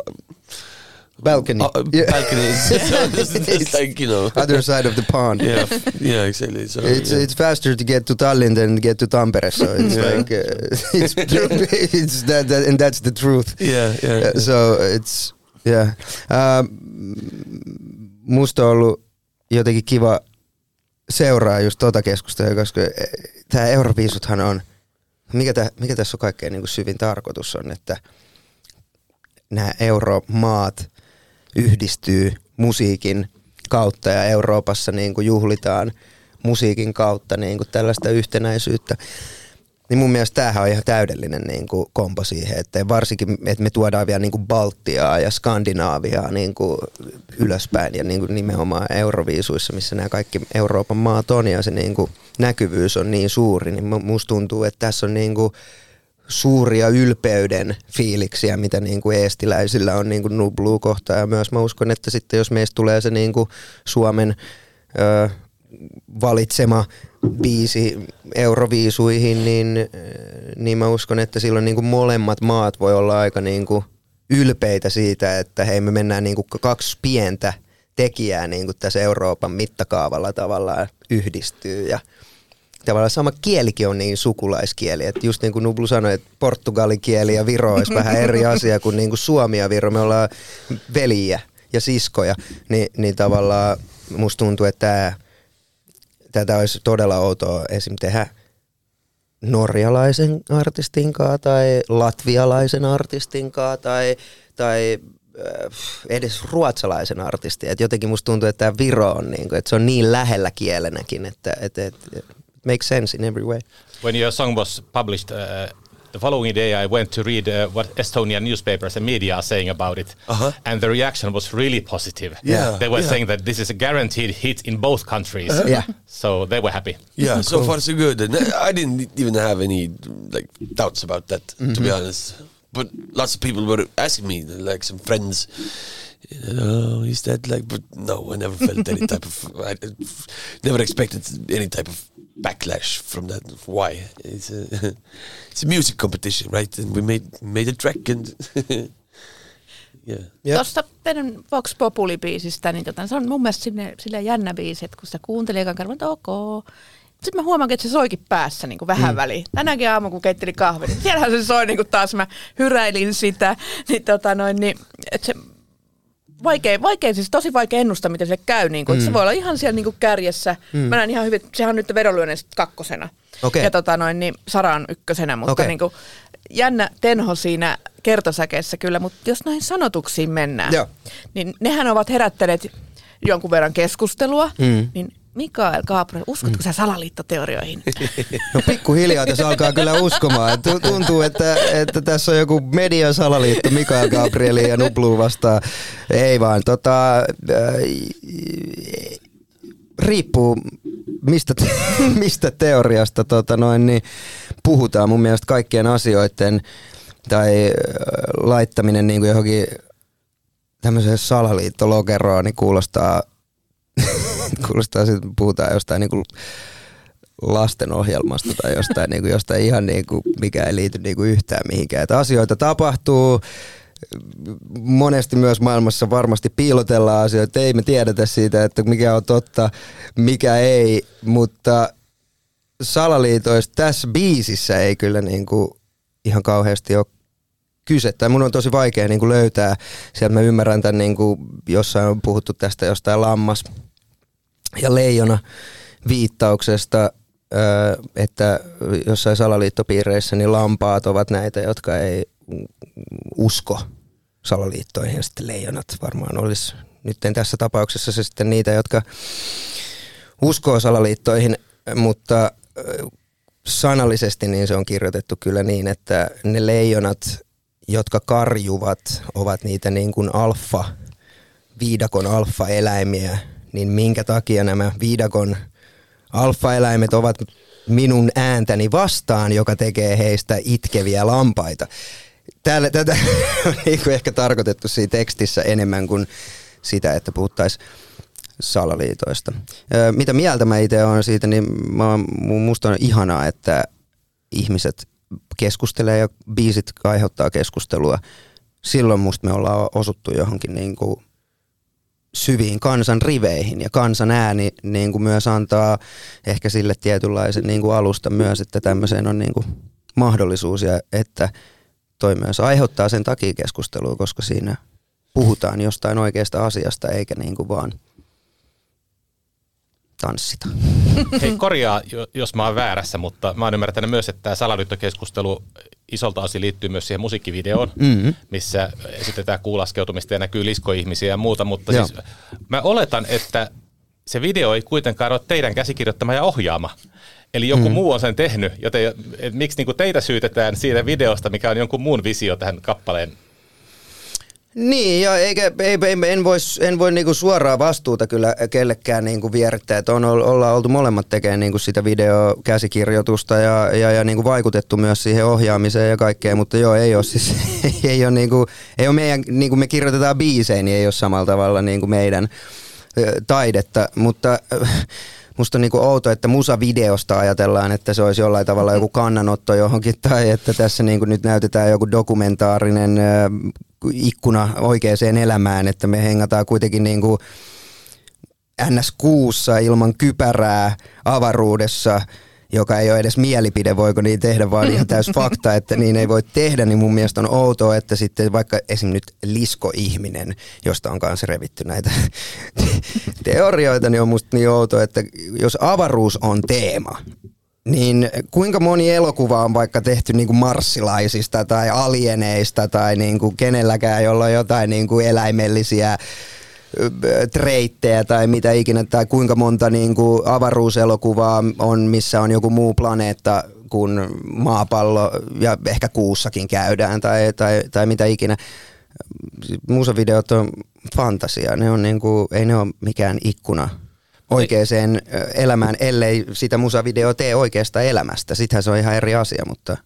Balcony. uh, Yeah. balcony. it's, it's like you know. Other side of the pond. yeah, yeah, exactly. So It's yeah. it's faster to get to Tallinn than get to Tampere, so it's Yeah. like uh, it's it's that, that and that's the truth. yeah, yeah. Uh, so it's yeah. Um, musta on ollut jotenkin kiva seuraa just tota keskustelua, koska tämä Euroviisuthan on, mikä, tää, mikä tässä on kaikkein niin syvin tarkoitus on, että nämä euromaat yhdistyy musiikin kautta ja Euroopassa niin kuin juhlitaan musiikin kautta niin kuin tällaista yhtenäisyyttä. Niin mun mielestä tämähän on ihan täydellinen niin kuin kompo siihen, että varsinkin, että me tuodaan vielä niin kuin Baltiaa ja Skandinaaviaa niin kuin ylöspäin ja niin kuin nimenomaan Euroviisuissa, missä nämä kaikki Euroopan maat on ja se niin kuin näkyvyys on niin suuri, niin mu- musta tuntuu, että tässä on niin kuin suuria ylpeyden fiiliksiä, mitä niin kuin eestiläisillä on niin kuin Nublu kohtaan. Ja myös mä uskon, että sitten jos meistä tulee se niin kuin Suomen ö, valitsema biisi euroviisuihin, niin, niin mä uskon, että silloin niin kuin molemmat maat voi olla aika niin kuin ylpeitä siitä, että hei me mennään niin kuin kaksi pientä tekijää niin kuin tässä Euroopan mittakaavalla tavallaan yhdistyy ja tavallaan sama kielikin on niin sukulaiskieli. Että just niin kuin Nublu sanoi, että portugalin kieli ja viro olisi vähän eri asia kuin, niin kuin suomi ja viro. Me ollaan veljiä ja siskoja, niin, niin tavallaan musta tuntuu, että tämä, tätä olisi todella outoa esim. tehdä norjalaisen artistin kanssa tai latvialaisen artistin kanssa tai, tai äh, edes ruotsalaisen artistin. Et jotenkin musta tuntuu, että tämä Viro on, niin kuin, että se on niin lähellä kielenäkin, että, että, että makes sense in every way. When your song was published, uh, the following day I went to read uh, what Estonian newspapers and media are saying about it, Uh-huh. and the reaction was really positive. Yeah, they were yeah. saying that this is a guaranteed hit in both countries. Yeah. So they were happy. Yeah, so far so good. And I didn't even have any like doubts about that, to be Mm-hmm. honest. But lots of people were asking me, like some friends, oh, is that like? But no, I never felt any type of. I never expected any type of backlash from that. Why? It's a it's a music competition, right? And we made made a track, and yeah. Jep. Tuosta teidän Vox Populi-biisistä, niin tota, se on mun mielestä sinne, silleen jännä biisi, että kun sitä kuuntelee ekan kerran, että ok. Sitten mä huomaan, että se soikin päässä niin kuin vähän mm. väliin. Tänäkin aamu, kun keittelin kahvin, niin siellähän se soi niin kuin taas, mä hyräilin sitä. Niin, tota noin, niin, että se vaikea, vaikea, siis tosi vaikea ennustaa, miten se käy. Niin kuin, mm. Se voi olla ihan siellä niin kuin kärjessä. Mm. Mä näen ihan hyvin, sehän on nyt vedonlyönneistä kakkosena. Okei. Ja tota noin, niin Sara on ykkösenä, mutta Okei. niin kuin, jännä tenho siinä kertosäkeessä kyllä, mutta jos noihin sanotuksiin mennään, Joo. niin nehän ovat herättäneet jonkun verran keskustelua, mm. niin Mikael Gabriel, uskotko mm. sä salaliittoteorioihin? No pikkuhiljaa tässä alkaa kyllä uskomaan. Tuntuu, että, että tässä on joku median salaliitto Mikael Gabrieli ja Nublu vastaan. Ei vaan, tota, äh, riippuu mistä, te- mistä teoriasta tota noin, niin puhutaan. Mun mielestä kaikkien asioiden tai äh, laittaminen niin kuin johonkin tämmöiseen salaliittolokeroon niin kuulostaa, kuulostaa sitten, puhutaan jostain niin kuin lastenohjelmasta tai jostain, niin kuin, jostain ihan niin kuin, mikä ei liity niin kuin yhtään mihinkään. Että asioita tapahtuu, monesti myös maailmassa varmasti piilotellaan asioita, ei me tiedetä siitä, että mikä on totta, mikä ei, mutta salaliitoista tässä biisissä ei kyllä niin kuin ihan kauheasti ole kyse. Tai mun on tosi vaikea niin kuin löytää, sieltä mä ymmärrän tämän, niin kuin jossain on puhuttu tästä jostain lammas ja leijona viittauksesta, että jossain salaliittopiireissä niin lampaat ovat näitä, jotka ei usko salaliittoihin. Sitten leijonat varmaan olisi nyt tässä tapauksessa se sitten niitä, jotka uskoo salaliittoihin, mutta sanallisesti niin se on kirjoitettu kyllä niin, että ne leijonat, jotka karjuvat, ovat niitä niin kuin alfa, viidakon alfa-eläimiä, niin minkä takia nämä viidakon alfa-eläimet ovat minun ääntäni vastaan, joka tekee heistä itkeviä lampaita. Täällä, tätä on niin kuin ehkä tarkoitettu siinä tekstissä enemmän kuin sitä, että puhuttaisiin salaliitoista. Mitä mieltä mä itse olen siitä, niin mä, musta on ihanaa, että ihmiset keskustelee ja biisit aiheuttaa keskustelua. Silloin musta me ollaan osuttu johonkin niin kuin syviin kansan riveihin ja kansan ääni niin kuin myös antaa ehkä sille tietynlaisen niin kuin alusta myös, että tämmöiseen on niin kuin mahdollisuus ja että toi myös aiheuttaa sen takia keskustelua, koska siinä puhutaan jostain oikeasta asiasta eikä niin kuin vaan tanssita. Hei, korjaa, jo- jos mä oon väärässä, mutta mä oon ymmärtänyt myös, että tämä salaliittokeskustelu isolta osin liittyy myös siihen musiikkivideoon, Mm-hmm. missä esitetään kuulaskeutumista ja näkyy liskoihmisiä ja muuta, mutta Joo. siis mä oletan, että se video ei kuitenkaan ole teidän käsikirjoittama ja ohjaama. Eli joku mm. muu on sen tehnyt, joten et miksi niinku teitä syytetään siitä videosta, mikä on jonkun muun visio tähän kappaleen Niin, ja eikä, ei, ei, en, vois, en voi niinku suoraa vastuuta kyllä kellekään niinku vierittää, että on, ollaan oltu molemmat tekemään niinku sitä videokäsikirjoitusta ja, ja, ja niinku vaikutettu myös siihen ohjaamiseen ja kaikkeen, mutta joo, ei ole siis, ei ole, niinku, ei ole meidän, niinku me kirjoitetaan biisejä, niin ei ole samalla tavalla niinku meidän taidetta, mutta musta on niinku outo, että musavideosta ajatellaan, että se olisi jollain tavalla joku kannanotto johonkin tai että tässä niinku nyt näytetään joku dokumentaarinen ikkuna oikeaan elämään, että me hengataan kuitenkin niinku NS6 ilman kypärää avaruudessa joka ei ole edes mielipide, voiko niin tehdä, vaan ihan täys fakta, että niin ei voi tehdä, niin mun mielestä on outoa, että sitten vaikka esim. nyt liskoihminen, josta on kanssa revitty näitä teorioita, niin on musta niin outoa, että jos avaruus on teema, niin kuinka moni elokuva on vaikka tehty niin kuin marssilaisista tai alieneista tai niin kuin kenelläkään, jolla on jotain niin kuin eläimellisiä treittejä tai mitä ikinä, tai kuinka monta niin kuin avaruuselokuvaa on, missä on joku muu planeetta kuin maapallo ja ehkä kuussakin käydään tai, tai, tai mitä ikinä. Musavideot on fantasia, ne on niin kuin, ei ne ole mikään ikkuna oikeaan elämään, ellei sitä musavideo tee oikeasta elämästä. Sittenhän se on ihan eri asia, mutta...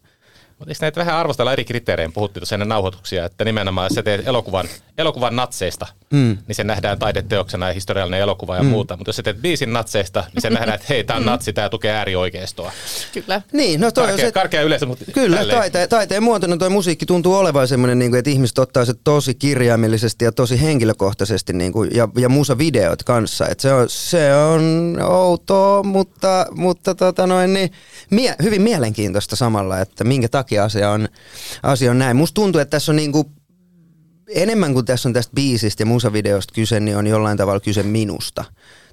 Mutta eikö näitä vähän arvostella eri kriteerein? Puhuttiin tuossa ennen nauhoituksia, että nimenomaan jos sä teet elokuvan, elokuvan natseista, Mm. niin se nähdään taideteoksena ja historiallinen elokuva ja mm. muuta. Mutta jos sä teet biisin natseista, niin se nähdään, että hei, tämä on natsi, tämä tukee äärioikeistoa. Kyllä. Niin, no toi on Karkea, se, karkea yleisö, mutta Kyllä, tälleen. taite, taiteen muotona tuo musiikki tuntuu olevan semmoinen, niin kuin, että ihmiset ottaa se tosi kirjaimellisesti ja tosi henkilökohtaisesti niin kuin, ja, ja musavideot kanssa. Et se, on, se on outoa, mutta, mutta tota noin, niin, mie, hyvin mielenkiintoista samalla, että minkä takia asia on, asia on näin. Musta tuntuu, että tässä on niin kuin, enemmän kuin tässä on tästä biisistä ja musavideosta kyse, niin on jollain tavalla kyse minusta.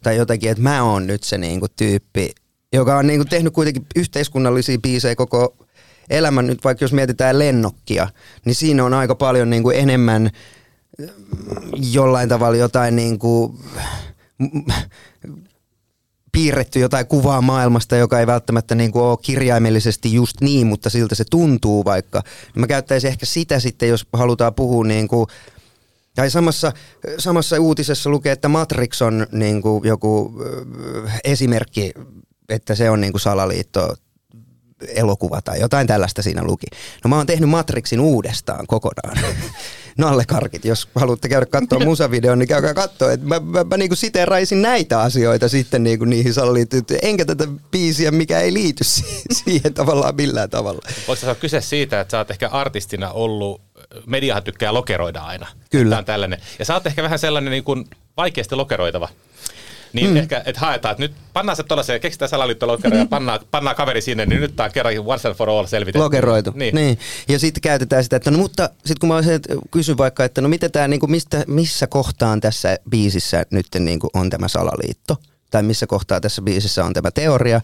Tai jotakin, että mä oon nyt se niinku tyyppi, joka on niinku tehnyt kuitenkin yhteiskunnallisia biisejä koko elämän. Nyt vaikka jos mietitään lennokkia, niin siinä on aika paljon niinku enemmän mm, jollain tavalla jotain niinku, piirretty jotain kuvaa maailmasta, joka ei välttämättä niin kuin ole kirjaimellisesti just niin, mutta siltä se tuntuu vaikka. Mä käyttäisin ehkä sitä sitten, jos halutaan puhua niin kuin, tai samassa, samassa uutisessa lukee, että Matrix on niin kuin joku ö, esimerkki, että se on niin kuin salaliitto elokuva tai jotain tällaista siinä luki. No mä oon tehnyt Matrixin uudestaan kokonaan. Nallekarkit, jos haluatte käydä katsoa musavideon, niin käykää katsoa. Et mä, mä, mä niinku siteeraisin näitä asioita sitten niinku niihin salaliittoihin, enkä tätä biisiä, mikä ei liity si- siihen tavallaan millään tavalla. Voiko se olla kyse siitä, että sä oot ehkä artistina ollut, mediahan tykkää lokeroida aina. Kyllä. Tämä on tällainen. Ja sä oot ehkä vähän sellainen niin kuin vaikeasti lokeroitava. Niin mm. ehkä, että haetaan, että nyt pannaan se tuollaiseen, keksitään salaliittolokero ja pannaan, pannaan kaveri sinne, niin nyt tää on kerran once and for all selvitetty. Lokeroitu. Niin. niin. Ja sitten käytetään sitä, että no mutta sitten kun mä olisin, että kysyn vaikka, että no mitä tää, niinku, mistä, missä kohtaan tässä biisissä nyt niinku on tämä salaliitto? Tai missä kohtaa tässä biisissä on tämä teoria,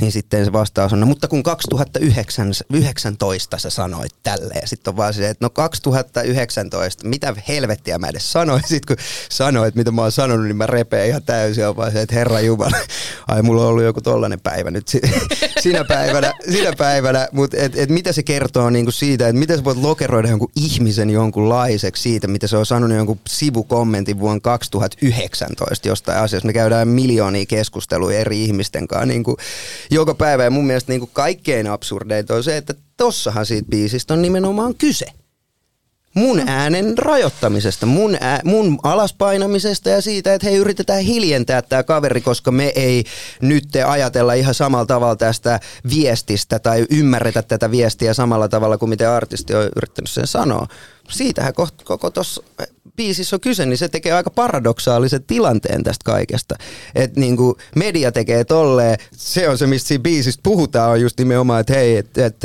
niin sitten se vastaus on, no mutta kun 2019 sä sanoit tälleen, ja sitten on vaan se, että no 2019, mitä helvettiä mä edes sanoin, sitten kun sanoit, mitä mä oon sanonut, niin mä repeen ihan täysin, on vaan se, että herra Jumala, ai mulla on ollut joku tollanen päivä nyt si- sinä päivänä, sinä päivänä. Mutta et, et mitä se kertoo niinku siitä, että miten sä voit lokeroida jonkun ihmisen jonkunlaiseksi siitä, mitä se on sanonut jonkun sivukommentin vuonna 2019 jostain asiasta. Me käydään miljoonia keskusteluja eri ihmisten kanssa niinku joka päivä. Ja mun mielestä niinku kaikkein absurdeinta on se, että tossahan siitä biisistä on nimenomaan kyse. Mun äänen rajoittamisesta, mun, ää, mun alaspainamisesta ja siitä, että hei yritetään hiljentää tämä kaveri, koska me ei nyt ajatella ihan samalla tavalla tästä viestistä tai ymmärretä tätä viestiä samalla tavalla kuin miten artisti on yrittänyt sen sanoa. Siitähän koht- koko tuossa biisissä on kyse, niin se tekee aika paradoksaalisen tilanteen tästä kaikesta. Että niinku media tekee tolleen, se on se, mistä siinä biisissä puhutaan, on just nimenomaan, että hei, että et,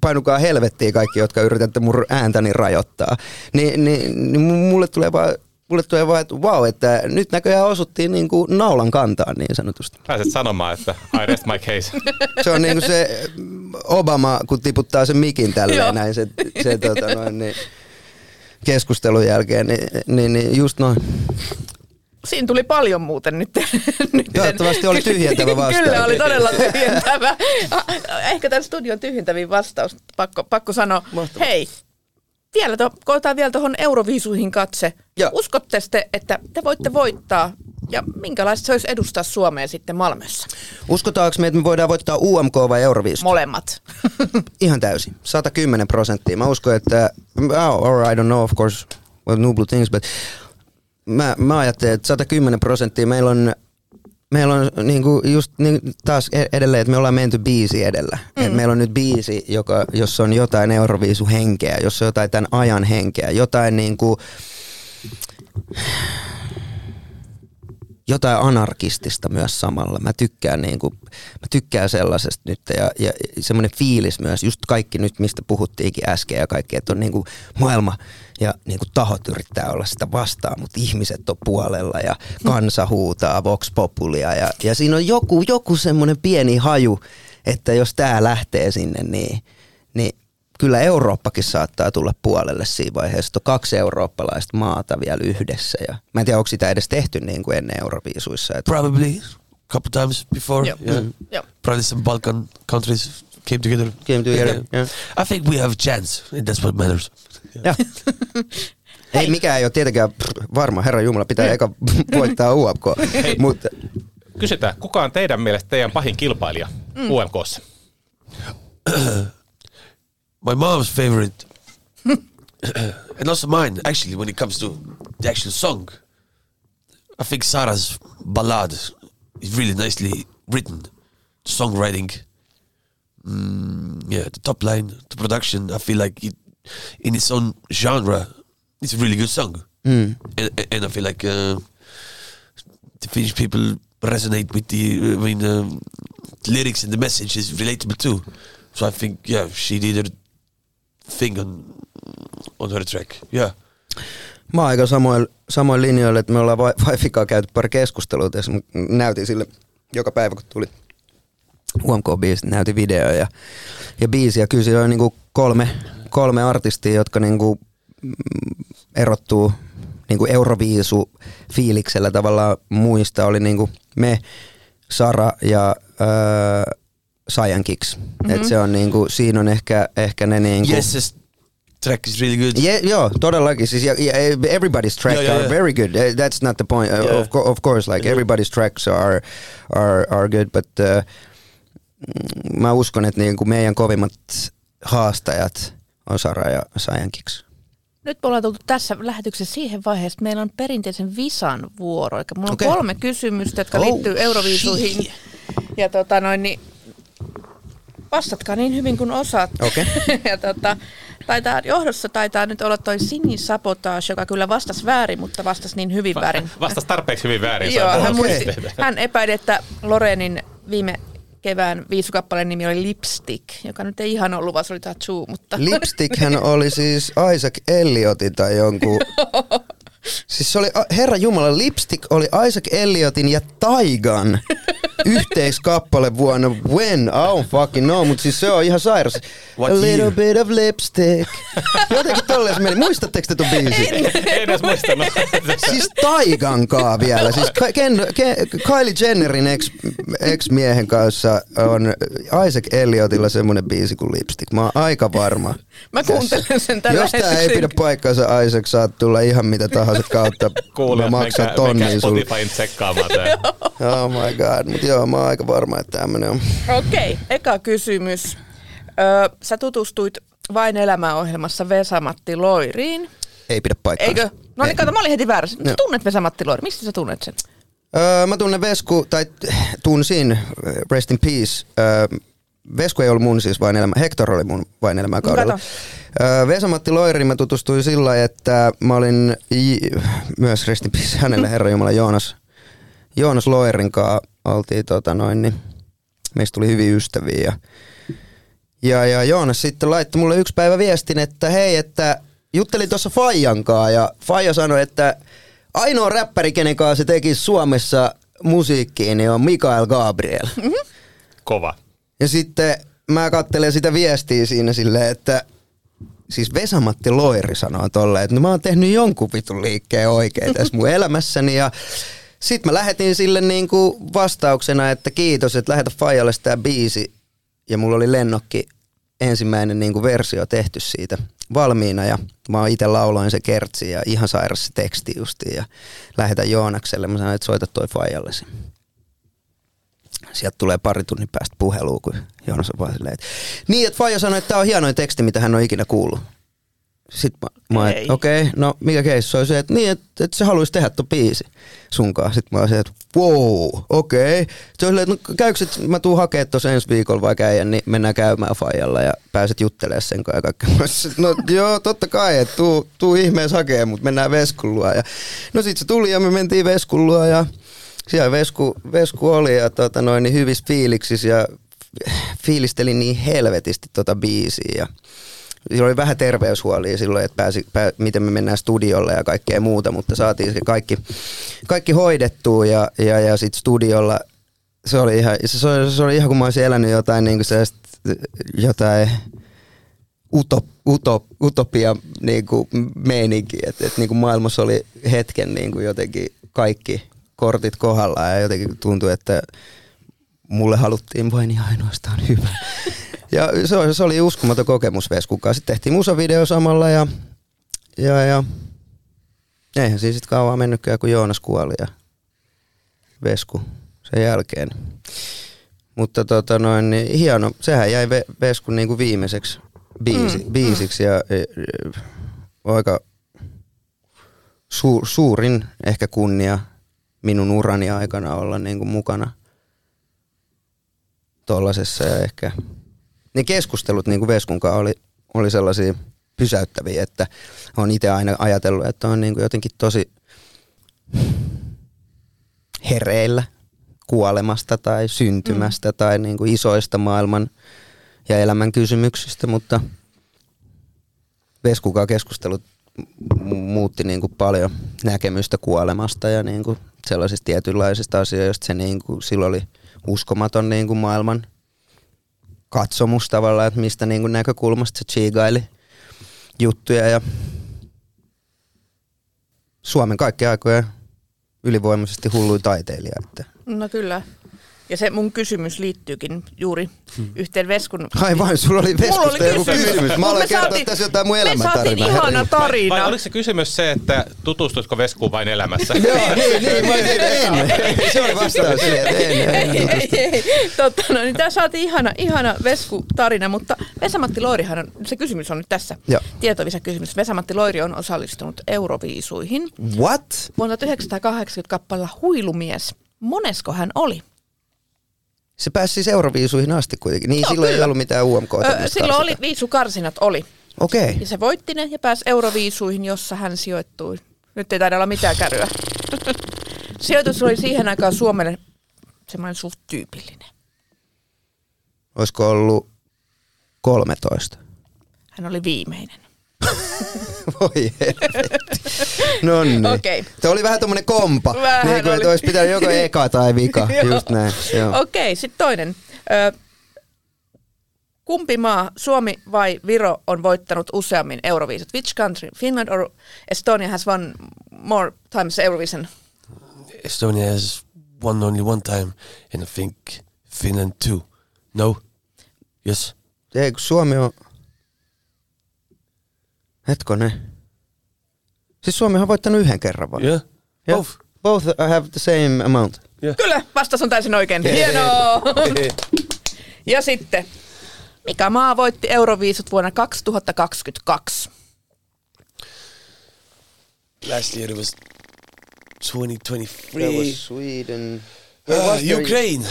painukaa helvettiin kaikki, jotka yritätte mun ääntäni rajoittaa. Ni, niin, niin mulle tulee vaan Mulle tulee vaan, että wow, että nyt näköjään osuttiin niin kuin naulan kantaan niin sanotusti. Pääset sanomaan, että I rest my case. Se on niin kuin se Obama, kun tiputtaa sen mikin Joo. tälleen näin, se, se tota noin, niin, keskustelun jälkeen, niin, niin, niin just noin. Siinä tuli paljon muuten nyt. nyt Toivottavasti oli tyhjentävä vastaus. Kyllä oli todella tyhjentävä. Ehkä tämän studion tyhjentävin vastaus. Pakko, pakko sanoa. Mahtavaa. Hei, vielä to, koetaan vielä tuohon Euroviisuihin katse. Joo. Uskotte te, että te voitte voittaa ja minkälaista se olisi edustaa Suomea sitten Malmössä? Uskotaanko me, että me voidaan voittaa UMK vai Euroviisut? Molemmat. Ihan täysin. 110 prosenttia. Mä uskon, että, oh, or I don't know of course, well, noble things, but mä, mä ajattelen, että 110 prosenttia meillä on Meillä on niinku just niin, taas e- edelleen, että me ollaan menty biisi edellä. Mm. Et meillä on nyt biisi, joka, jossa on jotain Euroviisu henkeä, jossa on jotain tämän ajan henkeä, jotain niinku, jotain anarkistista myös samalla. Mä tykkään, niin kuin, mä tykkään sellaisesta nyt ja, ja semmoinen fiilis myös, just kaikki nyt, mistä puhuttiinkin äsken ja kaikki, että on niin kuin maailma ja niin kuin tahot yrittää olla sitä vastaan, mutta ihmiset on puolella ja kansa huutaa Vox Populia ja, ja siinä on joku, joku semmoinen pieni haju, että jos tämä lähtee sinne, niin, niin kyllä Eurooppakin saattaa tulla puolelle siinä vaiheessa, että on kaksi eurooppalaista maata vielä yhdessä. Ja mä en tiedä, onko sitä edes tehty niin kuin ennen Euroviisuissa. Että Probably a couple times before. Yep. Yeah. Yep. Probably some Balkan countries came together. Came together, yeah. I think we have a chance, and that's what matters. Ja. Ei mikään ei ole tietenkään pff, varma, herra Jumala, pitää eka voittaa UFK. Mutta Kysytään, kuka on teidän mielestä teidän pahin kilpailija mm. UMKssa? My mom's favorite, and also mine, actually, when it comes to the actual song, I think Sarah's ballad is really nicely written. The songwriting, mm, yeah, the top line, the production. I feel like it, in its own genre, it's a really good song, mm. and, and I feel like uh, the Finnish people resonate with the, I mean, um, the lyrics and the message is relatable too. So I think, yeah, she did thing on her track. Yeah. mä oon aika samoin, samoin linjoilla, että me ollaan Wifikaa käyty pari keskustelua tässä. Mä Näytin sille joka päivä, kun tuli UMK-biisi, näytin video ja, ja biisi. Ja kyllä siellä on niinku kolme, kolme artistia, jotka niinku, mm, erottuu niinku Euroviisu fiiliksellä tavallaan muista. Oli niinku me, Sara ja öö, Saiyan Kicks. Mm-hmm. Et se on niinku, siinä on ehkä, ehkä ne niinku... Yes, this track is really good. Yeah, joo, todellakin. Siis, ja, ja, everybody's tracks Joo, joo, are very good. Uh, That's not the point. Uh, Yeah. Of, co- of course, like Yeah. everybody's tracks are, are, are good, but uh, mä uskon, että niin kuin meidän kovimmat haastajat on Sara ja Saiyan Kicks. Nyt me ollaan tultu tässä lähetyksessä siihen vaiheeseen, että meillä on perinteisen Visan vuoro. Eli mulla on Okei. kolme kysymystä, jotka Oh, liittyy Euroviisuihin. Ja tota noin, niin vastatkaa niin hyvin kuin osaat. Okei. ja tota, taitaa, johdossa taitaa nyt olla toi Sini Sabotage, joka kyllä vastasi väärin, mutta vastasi niin hyvin väärin. Vastasi tarpeeksi hyvin väärin. Joo, hän, muisti, hän epäili, että Lorenin viime kevään viisukappaleen nimi oli Lipstick, joka nyt ei ihan ollut, vaan se oli Tattoo, mutta... Lipstick hän oli siis Isaac Elliotin tai jonkun... Siis se oli, herra Jumala, Lipstick oli Isaac Elliotin ja Taigan yhteiskappale vuonna When, I don't fucking know, mutta siis se on ihan sairas. What A little year? bit of lipstick. Jotenkin tolleen se meni. Muistatteko te ton biisin? Ei edes muistanut. Siis Taigan kaa vielä. Siis Ken, Ken, Kylie Jennerin ex, ex-miehen kanssa on Isaac Elliotilla semmonen biisi kuin Lipstick. Mä oon aika varma. Mä kuuntelen sen tällä Jos tää ei pidä paikkaansa, Isaac, saat tulla ihan mitä tahansa kautta. Kuulijat, mä maksan menkää, menkää tonnin. Spotifyin tsekkaamaan tää. Oh my god. Mut joo, mä oon aika varma, että tämmönen on. Okei, okay, eka kysymys. Öö, sä tutustuit Vain elämäohjelmassa Vesa-Matti Loiriin. Ei pidä paikkaansa. Eikö? No niin, Ei. kato, mä olin heti väärässä. Sä tunnet Vesa-Matti Loiri. Mistä sä tunnet sen? Öö, mä tunnen Vesku, tai tunsin, rest in peace. Öö, Vesku ei ollut mun siis vain elämä, Hector oli mun vain elämää kaudella. Kato. Öö, Vesa-Matti Loiriin mä tutustuin sillä että mä olin j- myös peace hänelle, herra Jumala, Joonas, Joonas Loirin kanssa oltiin tota noin, niin meistä tuli hyviä ystäviä ja, ja, ja Joonas sitten laittoi mulle yksi päivä viestin, että hei, että juttelin tuossa Fajan kanssa ja Faija sanoi, että ainoa räppäri, kenen kanssa se teki Suomessa musiikkiin, niin on Mikael Gabriel. Kova. Ja sitten mä katselen sitä viestiä siinä silleen, että siis Vesamatti Loiri sanoo tolleen, että no mä oon tehnyt jonkun vitun liikkeen oikein tässä mun elämässäni ja sitten mä lähetin sille niinku vastauksena, että kiitos, että lähetä Fajalle sitä biisi ja mulla oli lennokki ensimmäinen niinku versio tehty siitä valmiina ja mä oon itse lauloin se kertsi ja ihan sairas se teksti justiin ja lähetän Joonakselle. Mä sanoin, että soita toi Fajalle sen sieltä tulee pari tunnin päästä puhelua, kun Joonas on vaan silleen, että niin, että Faija sanoi, että tämä on hienoin teksti, mitä hän on ikinä kuullut. Sitten mä, mä okei, okay, no mikä keissi oli se, että niin, että, että se haluaisi tehdä tuon biisi sunkaan. Sitten mä olin se, että wow, okei. Okay. Se oli silleen, että no, käykö, että mä tuun hakemaan tuossa ensi viikolla vai käydä, niin mennään käymään Fajalla ja pääset juttelemaan sen kanssa ja kaikkea. No joo, totta kai, että tuu, tuu ihmeessä hakemaan, mutta mennään Veskullua. Ja, no sit se tuli ja me mentiin Veskullua ja siellä Vesku, Vesku oli ja tota noin, niin hyvissä fiiliksissä ja fiilisteli niin helvetisti tota biisiä. Ja Sillä oli vähän terveyshuolia silloin, että pääsi, pää, miten me mennään studiolle ja kaikkea muuta, mutta saatiin se kaikki, kaikki hoidettua ja, ja, ja sitten studiolla se oli ihan, se oli, se oli ihan kuin mä olisin elänyt jotain niin kuin jotain utop, utop, utopia niin kuin meininki, että, että niin kuin maailmassa oli hetken niin kuin jotenkin kaikki kortit kohdallaan ja jotenkin tuntui, että mulle haluttiin vain ja ainoastaan hyvä. Ja se oli, se oli uskomaton kokemus Veskukaan. Sitten tehtiin musavideo samalla ja, ja, ja eihän siinä sitten kauan mennytkään, kun Joonas kuoli ja Vesku sen jälkeen. Mutta tota noin, niin hieno, sehän jäi Ve- Veskun niin kuin viimeiseksi biisi, mm, biisiksi ja, ja, ja aika su, suurin ehkä kunnia minun urani aikana olla niin kuin mukana tollasessa ja ehkä ne keskustelut niin kuin Veskun kanssa oli, oli sellaisia pysäyttäviä, että on itse aina ajatellut, että on niin kuin jotenkin tosi hereillä kuolemasta tai syntymästä mm. tai niin kuin isoista maailman ja elämän kysymyksistä, mutta Veskukaan keskustelut mu- muutti niin kuin paljon näkemystä kuolemasta ja niin kuin sellaisista tietynlaisista asioista. Se niin kuin, silloin oli uskomaton niin kuin maailman katsomus tavallaan, että mistä niin kuin näkökulmasta se chigaili juttuja ja Suomen kaikkien aikojen ylivoimaisesti hulluin taiteilija. Että. No kyllä. Ja se mun kysymys liittyykin juuri yhteen Veskun... Ai vain, sulla oli Mulla oli Veskusta joku kysymys. kysymys. Mä aloin me kertoa saatiin- tässä jotain mun Me saatiin elämäntarinaa. ihana Vai, tarina. vai oliko se kysymys se, että tutustutko Veskuun vain elämässä? Joo, niin, niin, mä en. Se oli vastaus siihen, että en, en, ei, ei, ei. Totta, no niin tää saatiin ihana, ihana Vesku-tarina, mutta Vesamatti Loirihan on, se kysymys on nyt tässä. Tietovisa kysymys. Vesamatti Loiri on osallistunut Euroviisuihin. What? Vuonna 1980 kappaleella Huilumies. Monesko hän oli? Se pääsi siis Euroviisuihin asti kuitenkin. Niin Joo, silloin ei kyllä. ollut mitään UMK. Ö, silloin oli viisukarsinat oli. Okei. Ja se voitti ne ja pääsi Euroviisuihin, jossa hän sijoittui. Nyt ei taida olla mitään käryä. Sijoitus oli siihen aikaan Suomelle semmoinen suht tyypillinen. Olisiko ollut 13? Hän oli viimeinen. Voi helvetti. No niin. Okei. Se oli vähän tommonen kompa. Vähän niin kuin, oli. olisi pitänyt joko eka tai vika. Just näin. Joo. Okei, sitten toinen. Ö, kumpi maa, Suomi vai Viro, on voittanut useammin Euroviisut? Which country, Finland or Estonia has won more times Eurovision? Estonia has won only one time, and I think Finland too. No? Yes? Ei, kun Suomi on... Hetkonen. Siis Suomi on voittanut yhden kerran vai? Yeah? Yeah. Both? Both have the same amount. Kyllä, vastaus on täysin oikein. Hienoa! ja sitten, mikä maa voitti Euroviisut vuonna 2022? Last year it was 2023. That was Sweden. Ah, Ukraine.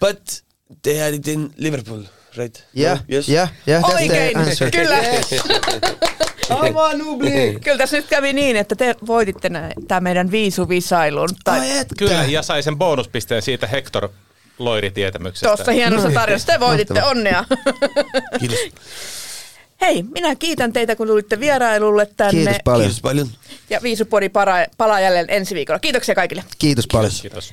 But they had it in Liverpool, right? Yeah, No? Yes? yeah, yeah, that's Oikein, the answer. kyllä. Aivan nubli. Kyllä tässä nyt kävi niin, että te voititte tämä meidän viisuvisailun. Tai Ai. Kyllä, ja sai sen bonuspisteen siitä Hector Loiri-tietämyksestä. tuossa hienossa Noin. tarjonnassa. Te voititte, Mahtavaa. onnea. Kiitos. Hei, minä kiitän teitä, kun tulitte vierailulle tänne. Kiitos paljon. Kiitos paljon. Ja Viisupori palaa jälleen ensi viikolla. Kiitoksia kaikille. Kiitos paljon. Kiitos.